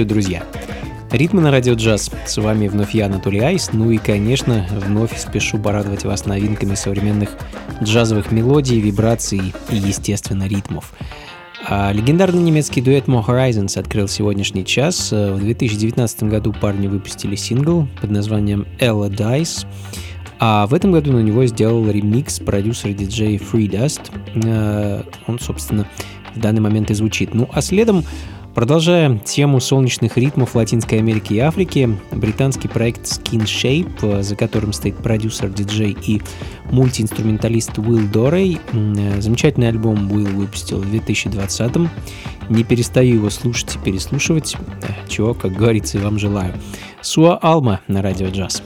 Приветствую, друзья! Ритмы на радио джаз. С вами вновь я, Анатолий Айс. Ну и, конечно, вновь спешу порадовать вас новинками современных джазовых мелодий, вибраций и, естественно, ритмов. А легендарный немецкий дуэт Mo Horizons открыл сегодняшний час. В 2019 году парни выпустили сингл под названием Ella Dice. А в этом году на него сделал ремикс продюсер диджей Free Dust. Э, он, собственно, в данный момент и звучит. Ну а следом Продолжая тему солнечных ритмов Латинской Америки и Африки, британский проект Skin Shape, за которым стоит продюсер, диджей и мультиинструменталист Уилл Дорей, замечательный альбом Уилл выпустил в 2020-м. Не перестаю его слушать и переслушивать, чего, как говорится, и вам желаю. Суа Алма на радио джаз.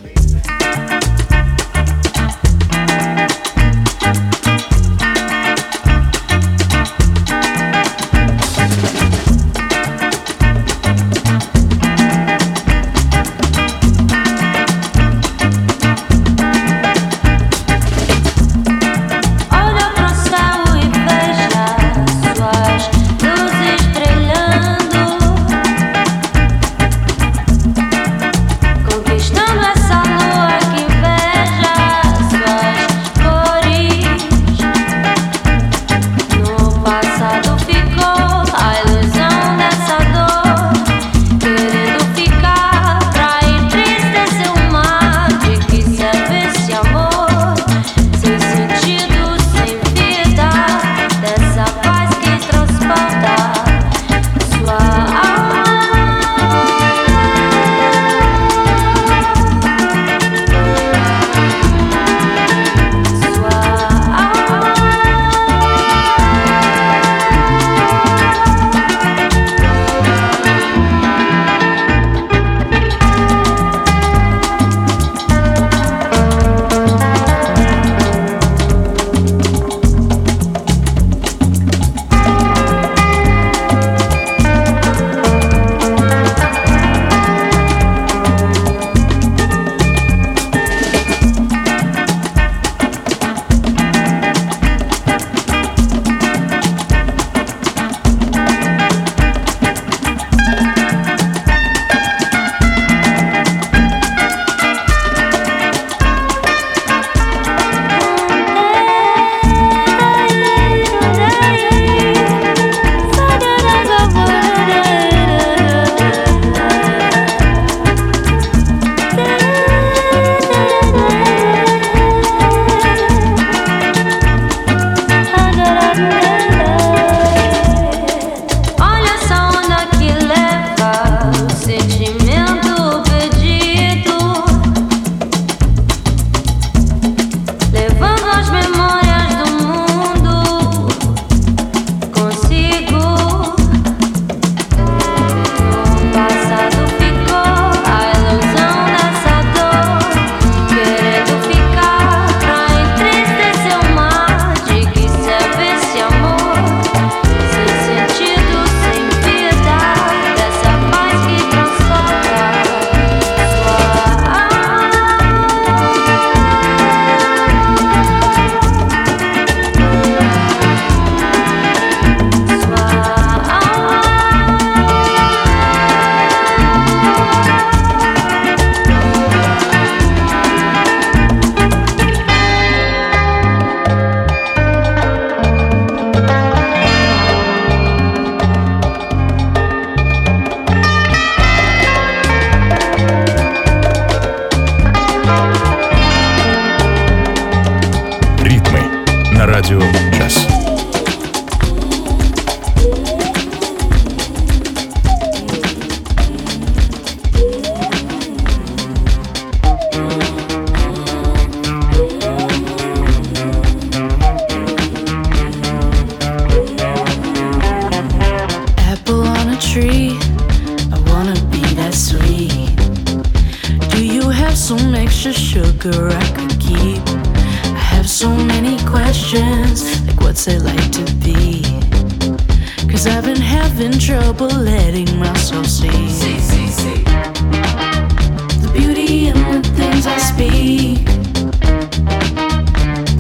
speak.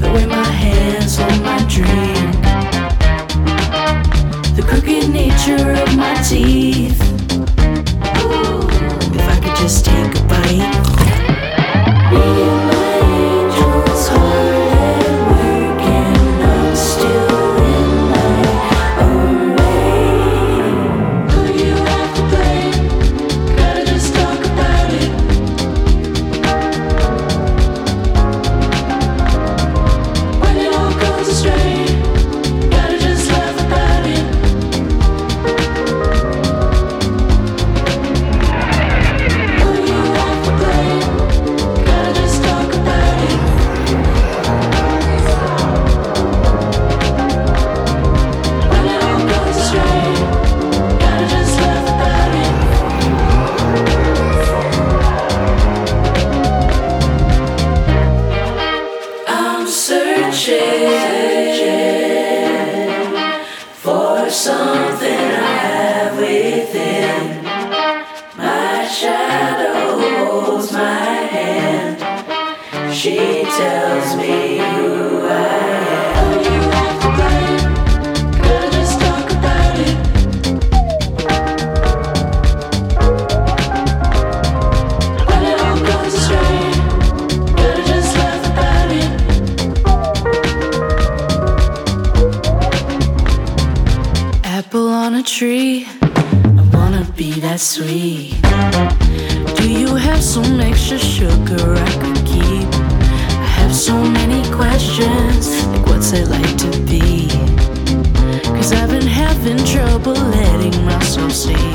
The way my hands hold my dream. The crooked nature of my teeth. for letting myself see.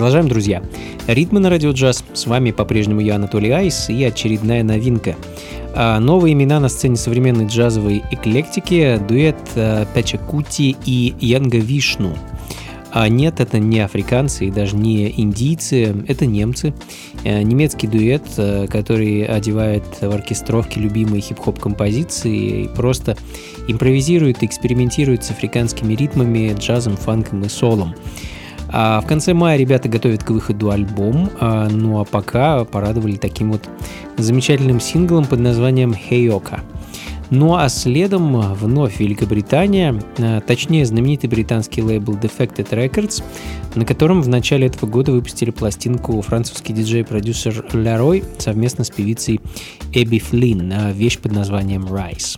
Продолжаем, друзья. Ритмы на радио джаз. С вами по-прежнему я, Анатолий Айс, и очередная новинка. А, новые имена на сцене современной джазовой эклектики – дуэт а, Печа Кути и Янга Вишну. А нет, это не африканцы и даже не индийцы, это немцы. Э, немецкий дуэт, который одевает в оркестровке любимые хип-хоп композиции и просто импровизирует и экспериментирует с африканскими ритмами, джазом, фанком и солом. А в конце мая ребята готовят к выходу альбом, а, ну а пока порадовали таким вот замечательным синглом под названием «Хейока». Ну а следом вновь Великобритания, а, точнее знаменитый британский лейбл Defected Records, на котором в начале этого года выпустили пластинку французский диджей-продюсер Лерой совместно с певицей Эбби Флинн, вещь под названием «Rise».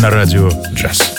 На радио джаз.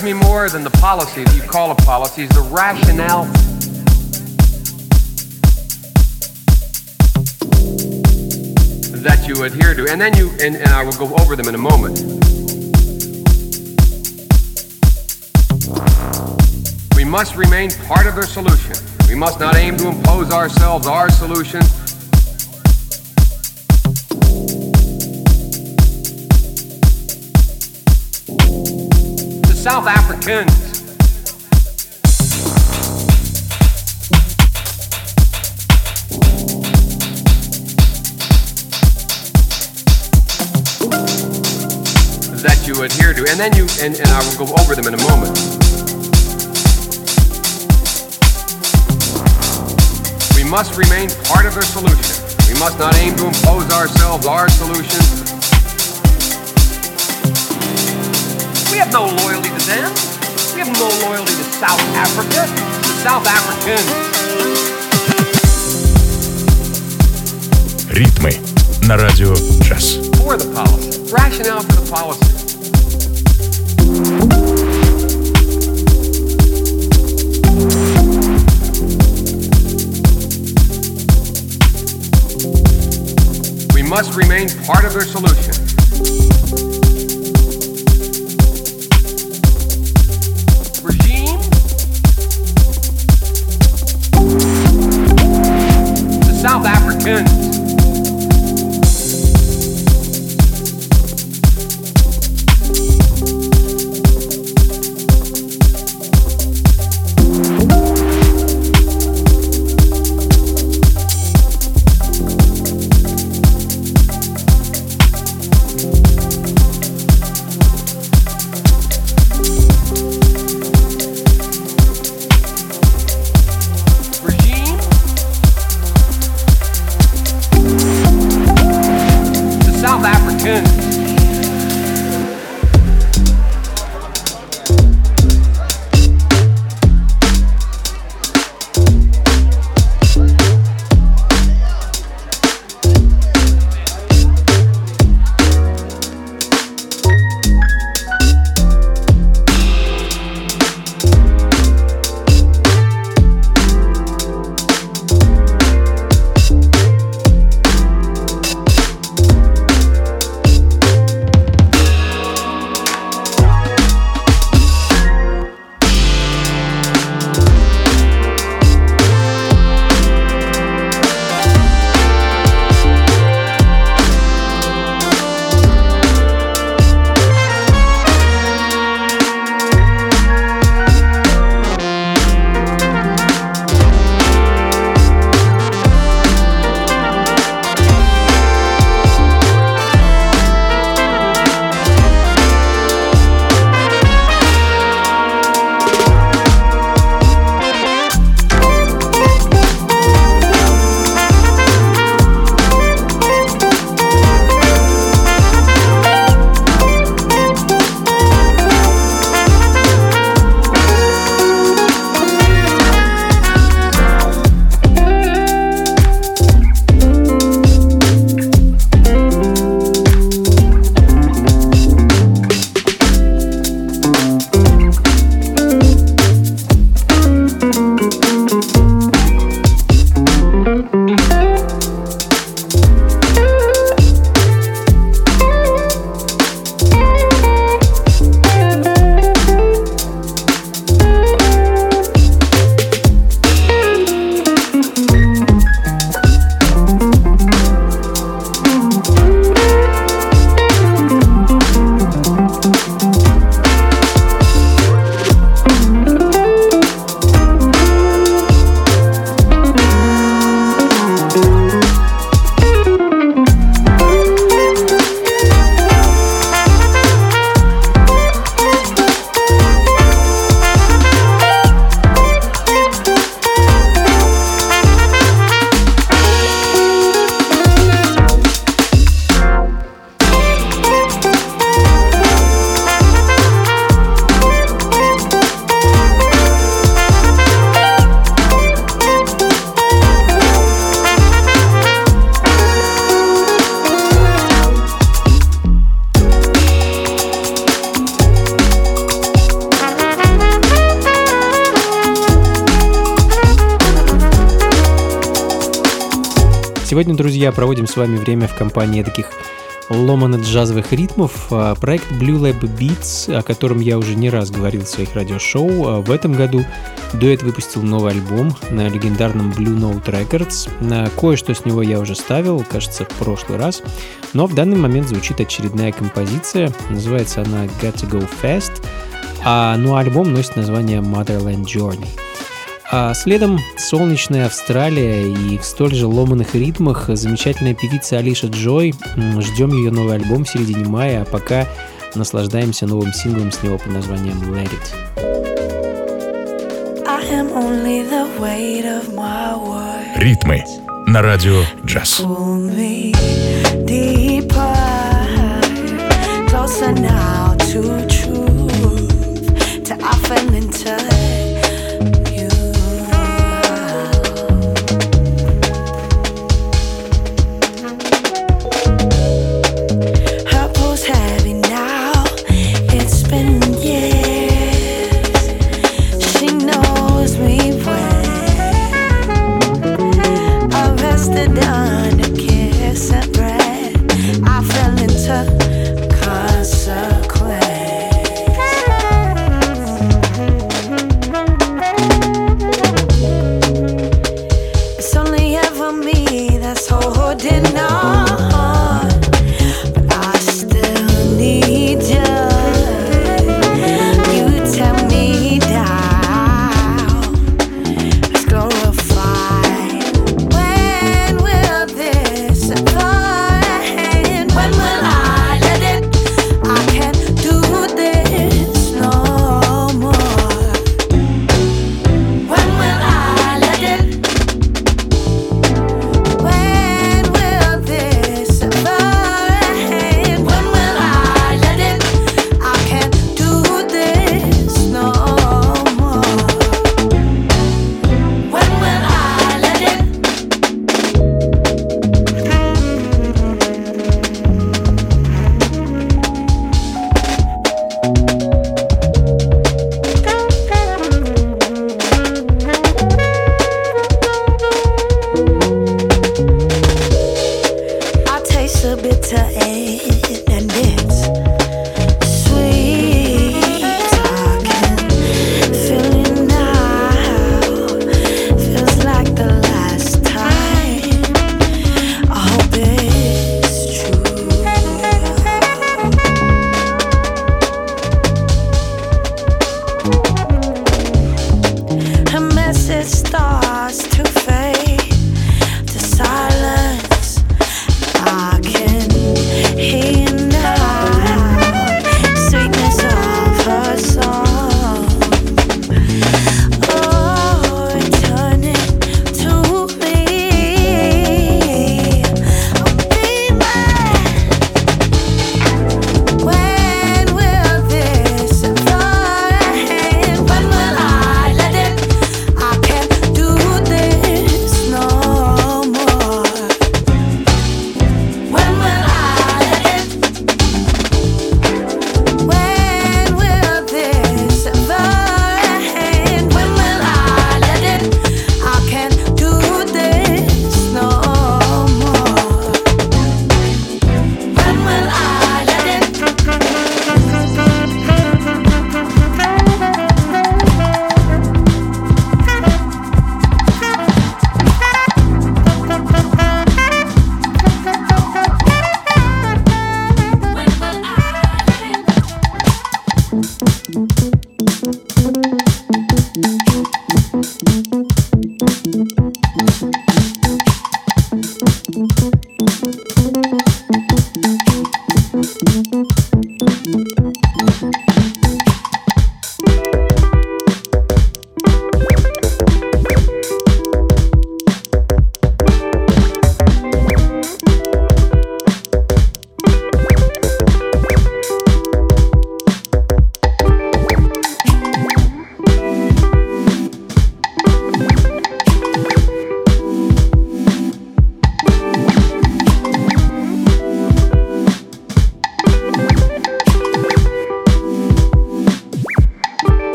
Me more than the policy that you call a policy is the rationale that you adhere to. And then you, and, and I will go over them in a moment. We must remain part of the solution. We must not aim to impose ourselves, our solution. South Africans. that you adhere to. And then you, and, and I will go over them in a moment. We must remain part of the solution. We must not aim to impose ourselves, our solutions, We have no loyalty to them. We have no loyalty to South Africa, the South Africans. Ритмы на радио джаз. For the policy. Rationale for the policy. We must remain part of their solution. Проводим с вами время в компании таких ломано-джазовых ритмов. А, Проект Blue Lab Beats, о котором я уже не раз говорил в своих радиошоу, а, в этом году дуэт выпустил новый альбом на легендарном Blue Note Records. Кое-что с него я уже ставил, кажется, в прошлый раз. Но в данный момент звучит очередная композиция. Называется она Got to Go Fast. А, ну, а альбом носит название Motherland Journey. А следом солнечная Австралия и в столь же ломаных ритмах замечательная певица Алиша Джой. Ждем ее новый альбом в середине мая, а пока наслаждаемся новым синглом с него под названием Let It. I Ритмы на радио джаз. Closer now to truth, to often into bitter end and it's.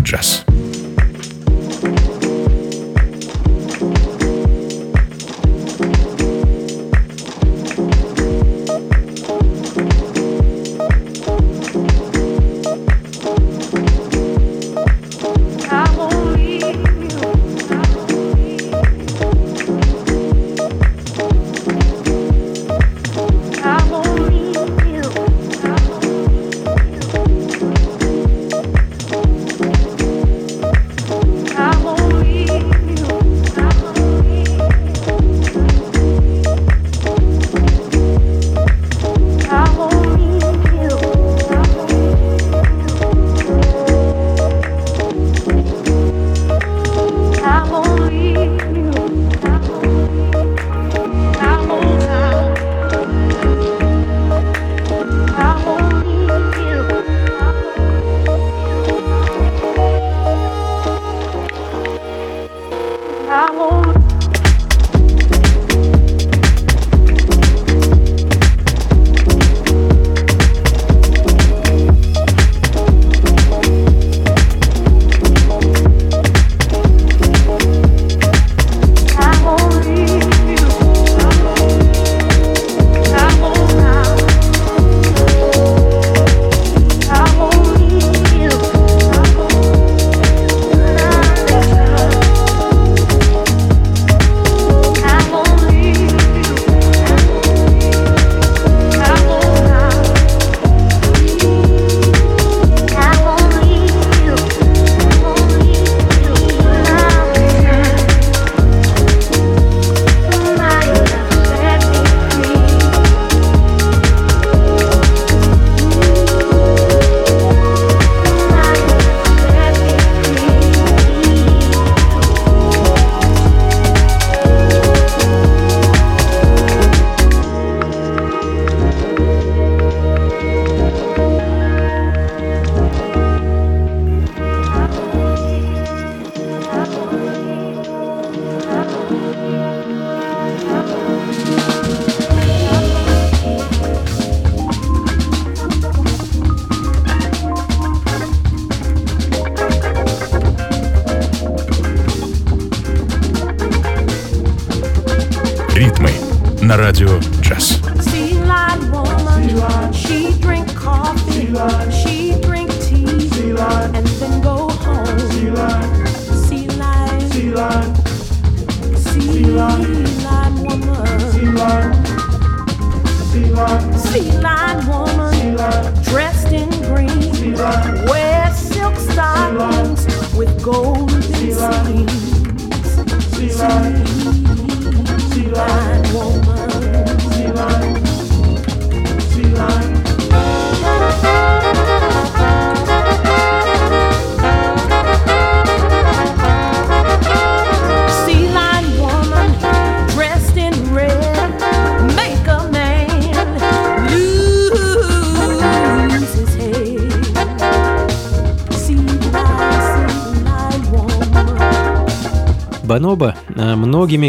Радио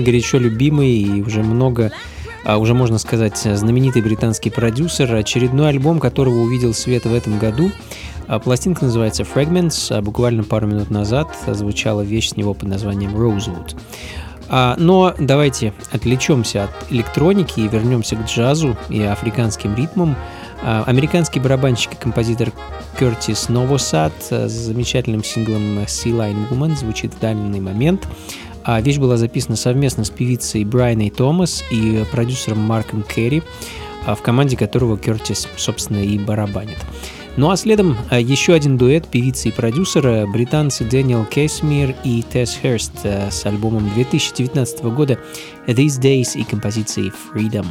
горячо любимый и уже много а, уже можно сказать, знаменитый британский продюсер, очередной альбом которого увидел свет в этом году. А, пластинка называется Fragments, а буквально пару минут назад звучала вещь с него под названием Rosewood. Но давайте отвлечемся от электроники и вернемся к джазу и африканским ритмам. Американский барабанщик и композитор Кертис Новосад с замечательным синглом Sea Line Woman звучит в данный момент. А вещь была записана совместно с певицей Брайаной Томас и продюсером Марком Керри, а в команде которого Кертис, собственно, и барабанит. Ну а следом а, еще один дуэт певицы и продюсера, британцы Дэниел Кэсмир и Тесс Херст а, с альбомом 2019 года «These Days» и композицией «Freedom».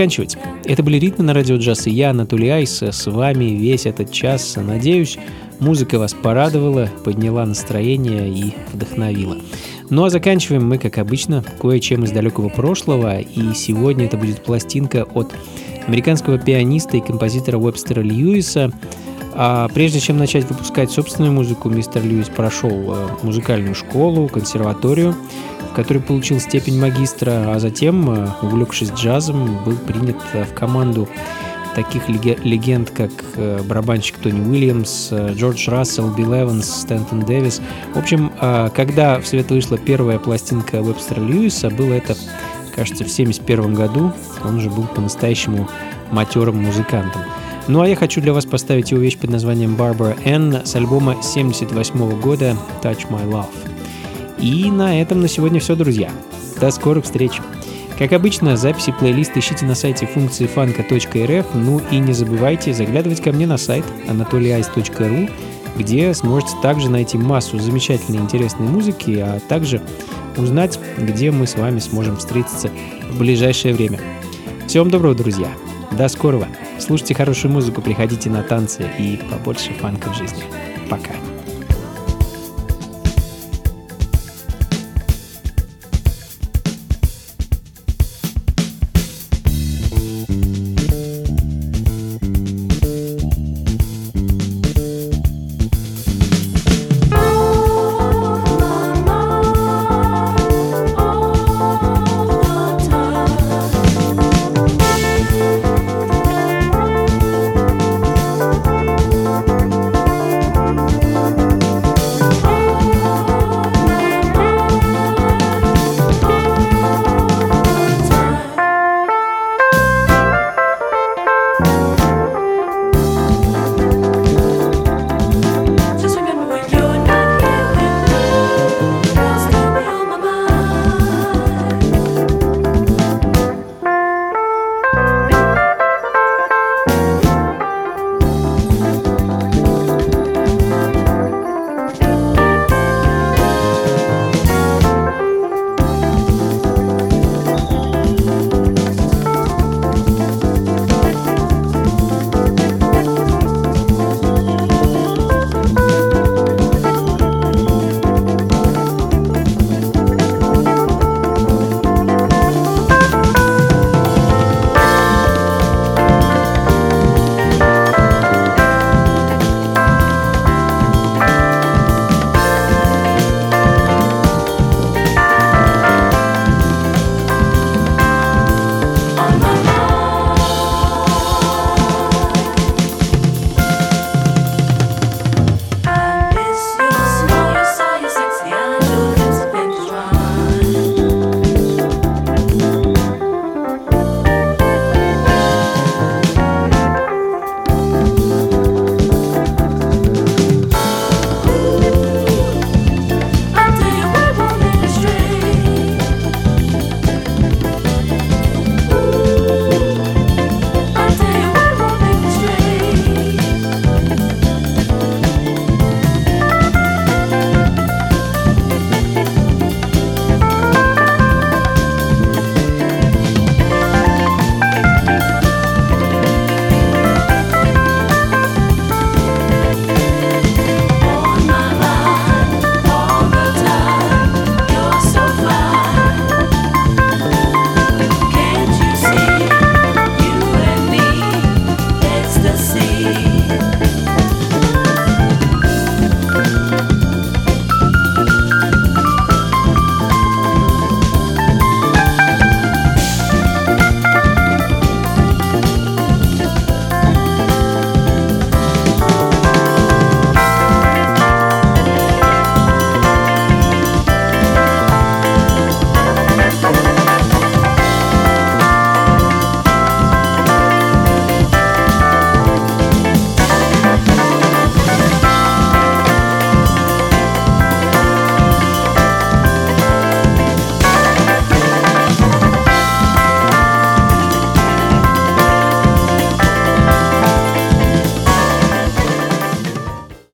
Заканчивать. Это были «Ритмы на радио джаз» и я, Анатолий Айс, с вами весь этот час. Надеюсь, музыка вас порадовала, подняла настроение и вдохновила. Ну а заканчиваем мы, как обычно, кое-чем из далекого прошлого, и сегодня это будет пластинка от американского пианиста и композитора Уэбстера Льюиса. А прежде чем начать выпускать собственную музыку, мистер Льюис прошел э, музыкальную школу, консерваторию, который получил степень магистра, а затем, э, увлекшись джазом, был принят э, в команду таких легенд, как э, барабанщик Тони Уильямс, Джордж Рассел, Билл Эванс, Стэнтон Дэвис. В общем, когда в свет вышла первая пластинка Вебстера Льюиса, было это, кажется, в 1971 году. Он уже был по-настоящему матерым музыкантом. Ну а я хочу для вас поставить его вещь под названием Barbara N с альбома 1978 года Touch My Love. И на этом на сегодня все, друзья. До скорых встреч! Как обычно, записи плейлиста ищите на сайте функции фанка.рф, ну и не забывайте заглядывать ко мне на сайт anatolyice.ru, где сможете также найти массу замечательной интересной музыки, а также узнать, где мы с вами сможем встретиться в ближайшее время. Всем доброго, друзья! До скорого! Слушайте хорошую музыку, приходите на танцы и побольше фанка в жизни. Пока!